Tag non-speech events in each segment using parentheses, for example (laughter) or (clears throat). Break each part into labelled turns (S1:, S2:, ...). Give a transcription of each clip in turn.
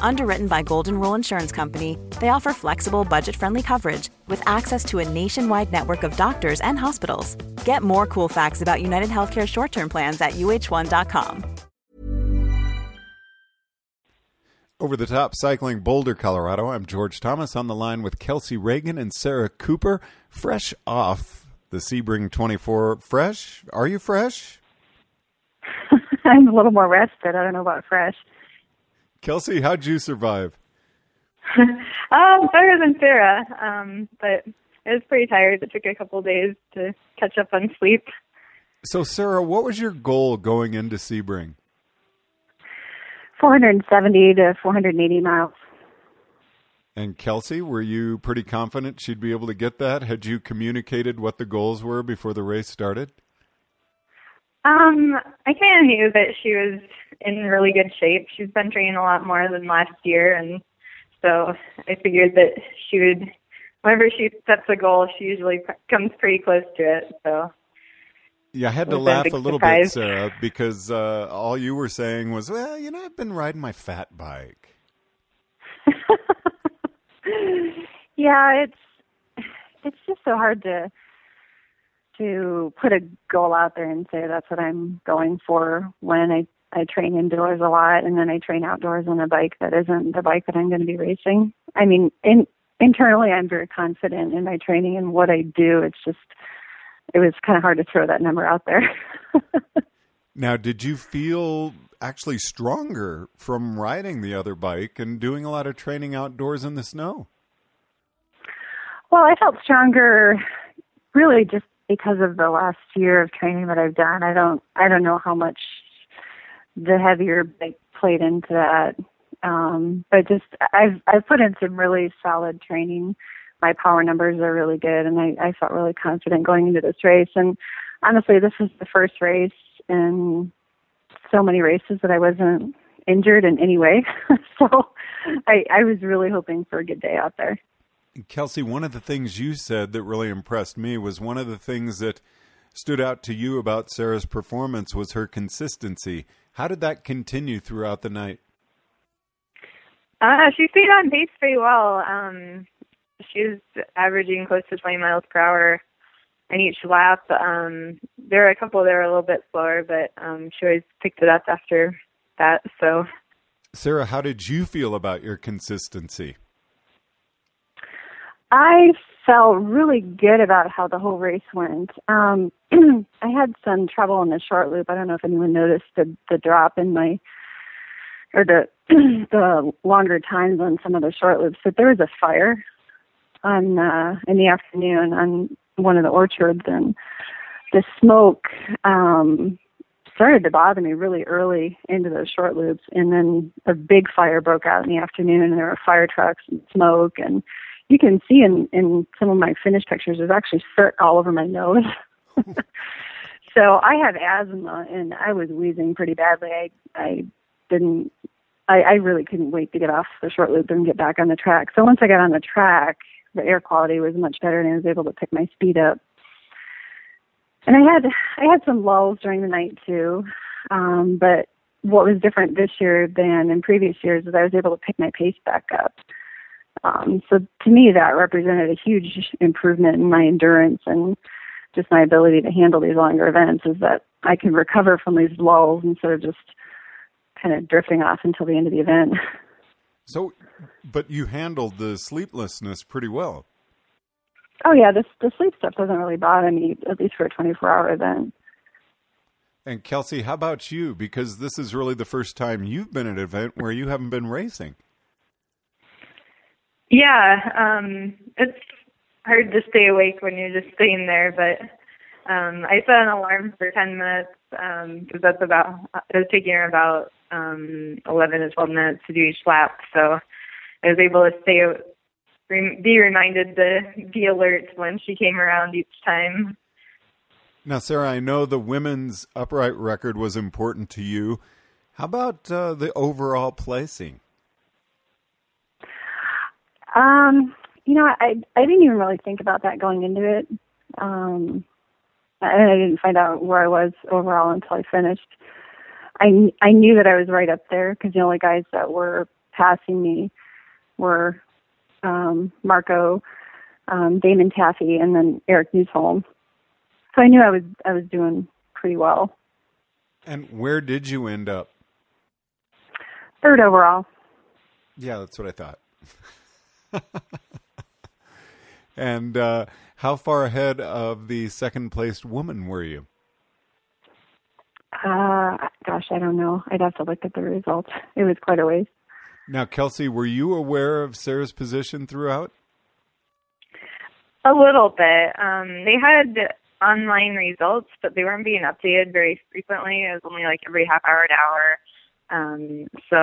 S1: Underwritten by Golden Rule Insurance Company, they offer flexible, budget friendly coverage with access to a nationwide network of doctors and hospitals. Get more cool facts about United Healthcare short term plans at uh1.com.
S2: Over the top cycling Boulder, Colorado. I'm George Thomas on the line with Kelsey Reagan and Sarah Cooper, fresh off the Sebring 24. Fresh? Are you fresh? (laughs)
S3: I'm a little more rested. I don't know about fresh.
S2: Kelsey, how'd you survive? (laughs)
S3: um, better than Sarah, um, but I was pretty tired. It took a couple of days to catch up on sleep.
S2: So, Sarah, what was your goal going into Sebring?
S3: 470 to 480 miles.
S2: And Kelsey, were you pretty confident she'd be able to get that? Had you communicated what the goals were before the race started?
S3: Um, I kind of knew that she was in really good shape. She's been training a lot more than last year, and so I figured that she would. Whenever she sets a goal, she usually comes pretty close to it. So.
S2: Yeah, I had to laugh a little surprise. bit, Sarah, because uh, all you were saying was, "Well, you know, I've been riding my fat bike." (laughs)
S3: yeah, it's it's just so hard to to put a goal out there and say that's what I'm going for when I I train indoors a lot and then I train outdoors on a bike that isn't the bike that I'm going to be racing. I mean, in internally I'm very confident in my training and what I do. It's just it was kind of hard to throw that number out there. (laughs)
S2: now, did you feel actually stronger from riding the other bike and doing a lot of training outdoors in the snow?
S3: Well, I felt stronger really just because of the last year of training that I've done. I don't I don't know how much the heavier bike played into that. Um, but just I've I've put in some really solid training. My power numbers are really good, and I, I felt really confident going into this race. And honestly, this was the first race in so many races that I wasn't injured in any way. (laughs) so I, I was really hoping for a good day out there.
S2: Kelsey, one of the things you said that really impressed me was one of the things that stood out to you about Sarah's performance was her consistency. How did that continue throughout the night?
S3: Uh, she stayed on pace pretty well. Um, she was averaging close to 20 miles per hour in each lap. Um, there were a couple that were a little bit slower, but um, she always picked it up after that. So,
S2: Sarah, how did you feel about your consistency?
S3: I felt really good about how the whole race went. Um, (clears throat) I had some trouble in the short loop. I don't know if anyone noticed the the drop in my or the (clears throat) the longer times on some of the short loops. But there was a fire on uh, in the afternoon on one of the orchards, and the smoke um, started to bother me really early into those short loops. And then a big fire broke out in the afternoon, and there were fire trucks and smoke and you can see in in some of my finished pictures there's actually soot all over my nose. (laughs) so I have asthma and I was wheezing pretty badly. I I didn't I, I really couldn't wait to get off the short loop and get back on the track. So once I got on the track, the air quality was much better and I was able to pick my speed up. And I had I had some lulls during the night too. Um, but what was different this year than in previous years is I was able to pick my pace back up. Um, so to me, that represented a huge improvement in my endurance and just my ability to handle these longer events. Is that I can recover from these lulls instead of just kind of drifting off until the end of the event. (laughs)
S2: So, but you handled the sleeplessness pretty well.
S3: Oh yeah, the the sleep stuff doesn't really bother me, at least for a 24 hour event.
S2: And Kelsey, how about you? Because this is really the first time you've been at an event where you haven't been racing.
S4: Yeah, um, it's hard to stay awake when you're just sitting there, but um, I set an alarm for 10 minutes because um, that's about, it was taking about um, 11 to 12 minutes to do each lap. So I was able to stay, be reminded to be alert when she came around each time.
S2: Now, Sarah, I know the women's upright record was important to you. How about uh, the overall placing?
S3: Um, you know, I I didn't even really think about that going into it. Um, and I didn't find out where I was overall until I finished. I I knew that I was right up there because the only guys that were passing me were um, Marco, um, Damon Taffy, and then Eric Newsholm. So I knew I was I was doing pretty well.
S2: And where did you end up?
S3: Third overall.
S2: Yeah, that's what I thought. (laughs) (laughs) and uh, how far ahead of the second placed woman were you?
S3: Uh, gosh, I don't know. I'd have to look at the results. It was quite a ways.
S2: Now, Kelsey, were you aware of Sarah's position throughout?
S4: A little bit. Um, they had online results, but they weren't being updated very frequently. It was only like every half hour an hour. Um, so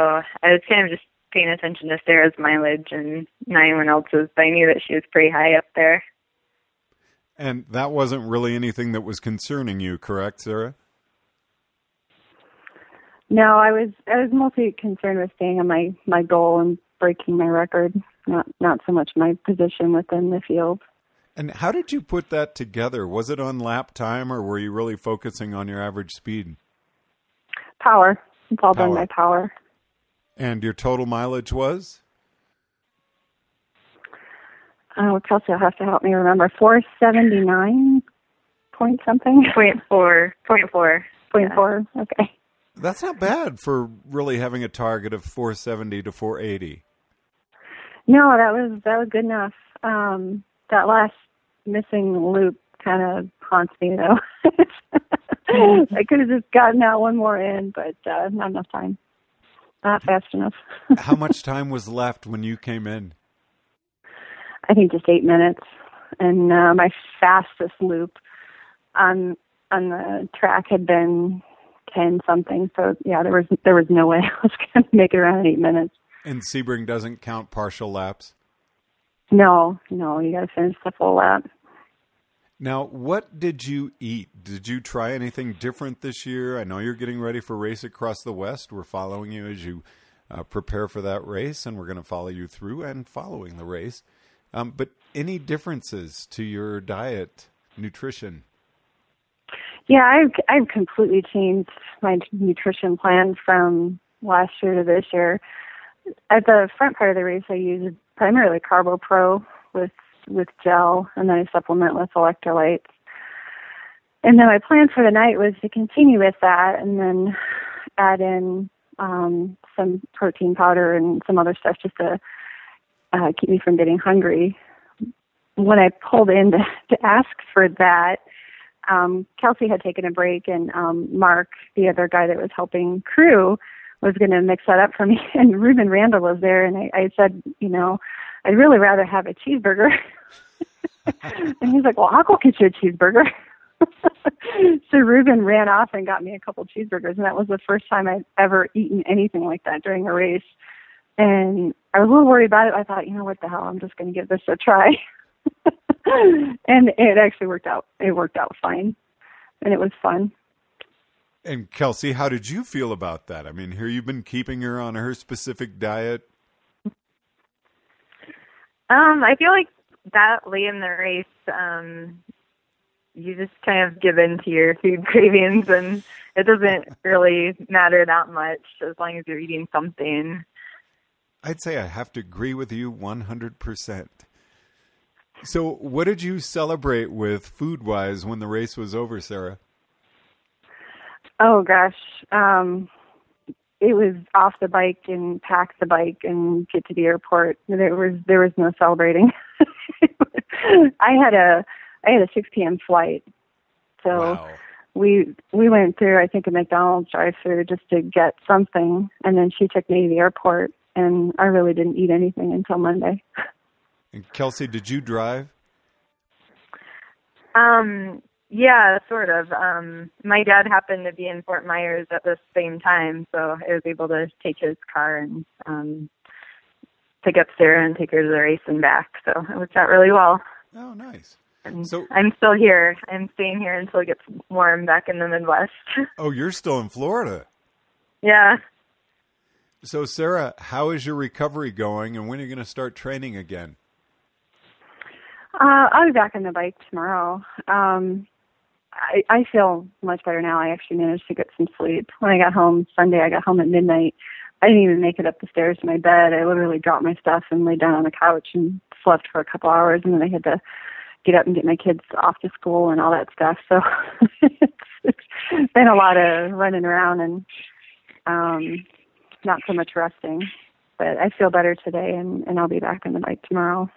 S4: I was kind of just paying attention to Sarah's mileage and not anyone else's, but I knew that she was pretty high up there.
S2: And that wasn't really anything that was concerning you, correct, Sarah?
S3: No, I was I was mostly concerned with staying on my my goal and breaking my record, not not so much my position within the field.
S2: And how did you put that together? Was it on lap time, or were you really focusing on your average speed?
S3: Power. It's all
S2: Power.
S3: done by power.
S2: And your total mileage was?
S3: Oh, Kelsey, you'll have to help me remember. Four seventy nine point something. (laughs)
S4: Point four. Point four.
S3: Point four. Okay.
S2: That's not bad for really having a target of 470 to 480.
S3: No, that was that was good enough. Um, that last missing loop kind of haunts me though. (laughs) I could have just gotten that one more in, but uh, not enough time. Not fast enough. (laughs)
S2: How much time was left when you came in?
S3: I think just eight minutes, and uh, my fastest loop on on the track had been ten something. So yeah, there was there was no way (laughs) I was going to make it around eight minutes.
S2: And Sebring doesn't count partial laps.
S3: No, no, you got to finish the full lap.
S2: Now, what did you eat? Did you try anything different this year? I know you're getting ready for Race Across the West. We're following you as you uh, prepare for that race, and we're going to follow you through and following the race. Um, but any differences to your diet, nutrition?
S3: Yeah, I've I've completely changed my nutrition plan from last year to this year. At the front part of the race, I use primarily Carbo Pro with with gel, and then I supplement with electrolytes. And then my plan for the night was to continue with that, and then add in um, some protein powder and some other stuff just to uh, keep me from getting hungry. When I pulled in to, (laughs) to ask for that, um, Kelsey had taken a break, and um, Mark, the other guy that was helping crew, was going to mix that up for me. (laughs) And Ruben Randall was there, and I, I said, you know, I'd really rather have a cheeseburger. (laughs) and he's like, well, I'll go get you a cheeseburger. (laughs) so Ruben ran off and got me a couple cheeseburgers, and that was the first time I'd ever eaten anything like that during a race. And I was a little worried about it. I thought, you know, what the hell? I'm just going to give this a try. (laughs) and it actually worked out. It worked out fine, and it was fun.
S2: And Kelsey, how did you feel about that? I mean, here you've been keeping her on her specific diet.
S4: Um, I feel like that late in the race, um, you just kind of give in to your food (laughs) cravings, and it doesn't really matter that much as long as you're eating something.
S2: I'd say I have to agree with you 100%. So, what did you celebrate with food wise when the race was over, Sarah?
S3: Oh gosh, um, it was off the bike and pack the bike and get to the airport. There was there was no celebrating. (laughs) I had a I had a 6 p.m. flight, so
S2: Wow.
S3: we we went through I think a McDonald's drive-through just to get something, and then she took me to the airport, and I really didn't eat anything until Monday.
S2: And Kelsey, did you drive?
S4: Um, yeah, sort of. Um, my dad happened to be in Fort Myers at the same time, so I was able to take his car and um, pick up Sarah and take her to the race and back. So it worked out really well.
S2: Oh, nice.
S4: And
S2: So-
S4: I'm still here. I'm staying here until it gets warm back in the Midwest. (laughs)
S2: Oh, you're still in Florida.
S4: yeah.
S2: So, Sarah, how is your recovery going, and when are you going to start training again?
S3: Uh, I'll be back on the bike tomorrow. Um, I, I feel much better now. I actually managed to get some sleep. When I got home Sunday, I got home at midnight. I didn't even make it up the stairs to my bed. I literally dropped my stuff and laid down on the couch and slept for a couple hours, and then I had to get up and get my kids off to school and all that stuff. So (laughs) it's, been a lot of running around and um, not so much resting. But I feel better today, and, and I'll be back on the bike tomorrow.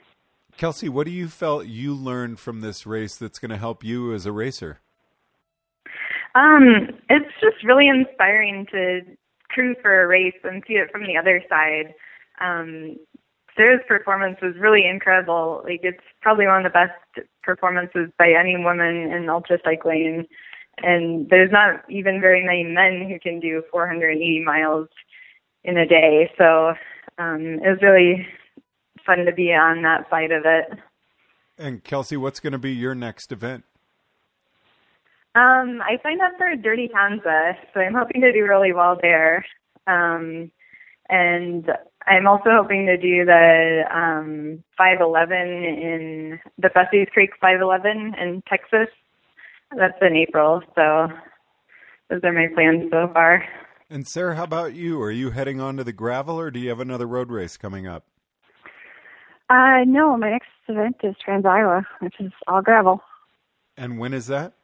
S2: Kelsey, what do you felt you learned from this race that's going to help you as a racer?
S4: Um, it's just really inspiring to crew for a race and see it from the other side. Um, Sarah's performance was really incredible. Like it's probably one of the best performances by any woman in ultra cycling. And there's not even very many men who can do 480 miles in a day. So um, it was really fun to be on that side of it.
S2: And Kelsey, what's going to be your next event?
S4: Um, I signed up for Dirty Kanza, so I'm hoping to do really well there. Um, and I'm also hoping to do the um, 511 in the Fessie's Creek 511 in Texas. That's in April, so those are my plans so far.
S2: And Sarah, how about you? Are you heading on to the gravel, or do you have another road race coming up?
S3: Uh, no, my next event is Trans Iowa, which is all gravel,
S2: And when is that?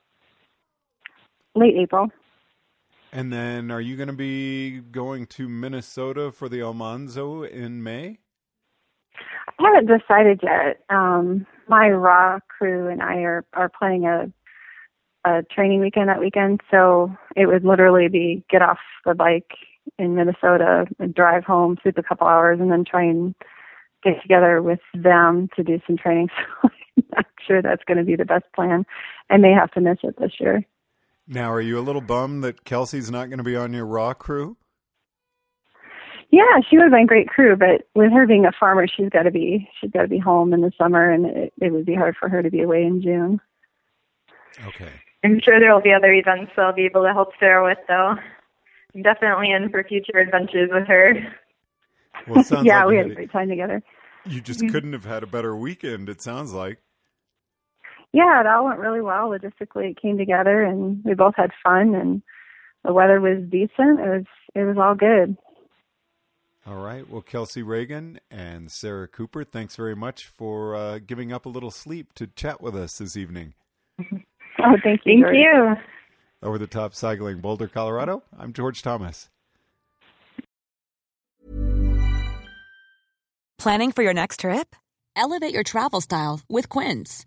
S3: Late April.
S2: And then, are you going to be going to Minnesota for the Almanzo in May?
S3: I haven't decided yet. Um, my raw crew and I are are planning a a training weekend that weekend, so it would literally be get off the bike in Minnesota and drive home, sleep a couple hours, and then try and get together with them to do some training. (laughs) So I'm not sure that's going to be the best plan. I may have to miss it this year.
S2: Now, are you a little bummed that Kelsey's not going to be on your raw crew?
S3: Yeah, she would have been great crew, but with her being a farmer, she's got to be she's got to be home in the summer, and it, it would be hard for her to be away in June.
S2: Okay.
S4: I'm sure there will be other events I'll be able to help Sarah with, though. I'm definitely in for future adventures with her.
S2: Well, (laughs)
S3: yeah,
S2: like
S3: we had a great time together.
S2: you just mm-hmm. couldn't have had a better weekend. It sounds like.
S3: Yeah, it all went really well. Logistically, it came together, and we both had fun, and the weather was decent. It was it was all good.
S2: All right. Well, Kelsey Reagan and Sarah Cooper, thanks very much for uh, giving up a little sleep to chat with us this evening. (laughs)
S3: Oh, thank you.
S4: Thank
S3: George.
S4: you.
S2: Over the top cycling, Boulder, Colorado. I'm George Thomas.
S5: Planning for your next trip?
S6: Elevate your travel style with Quince.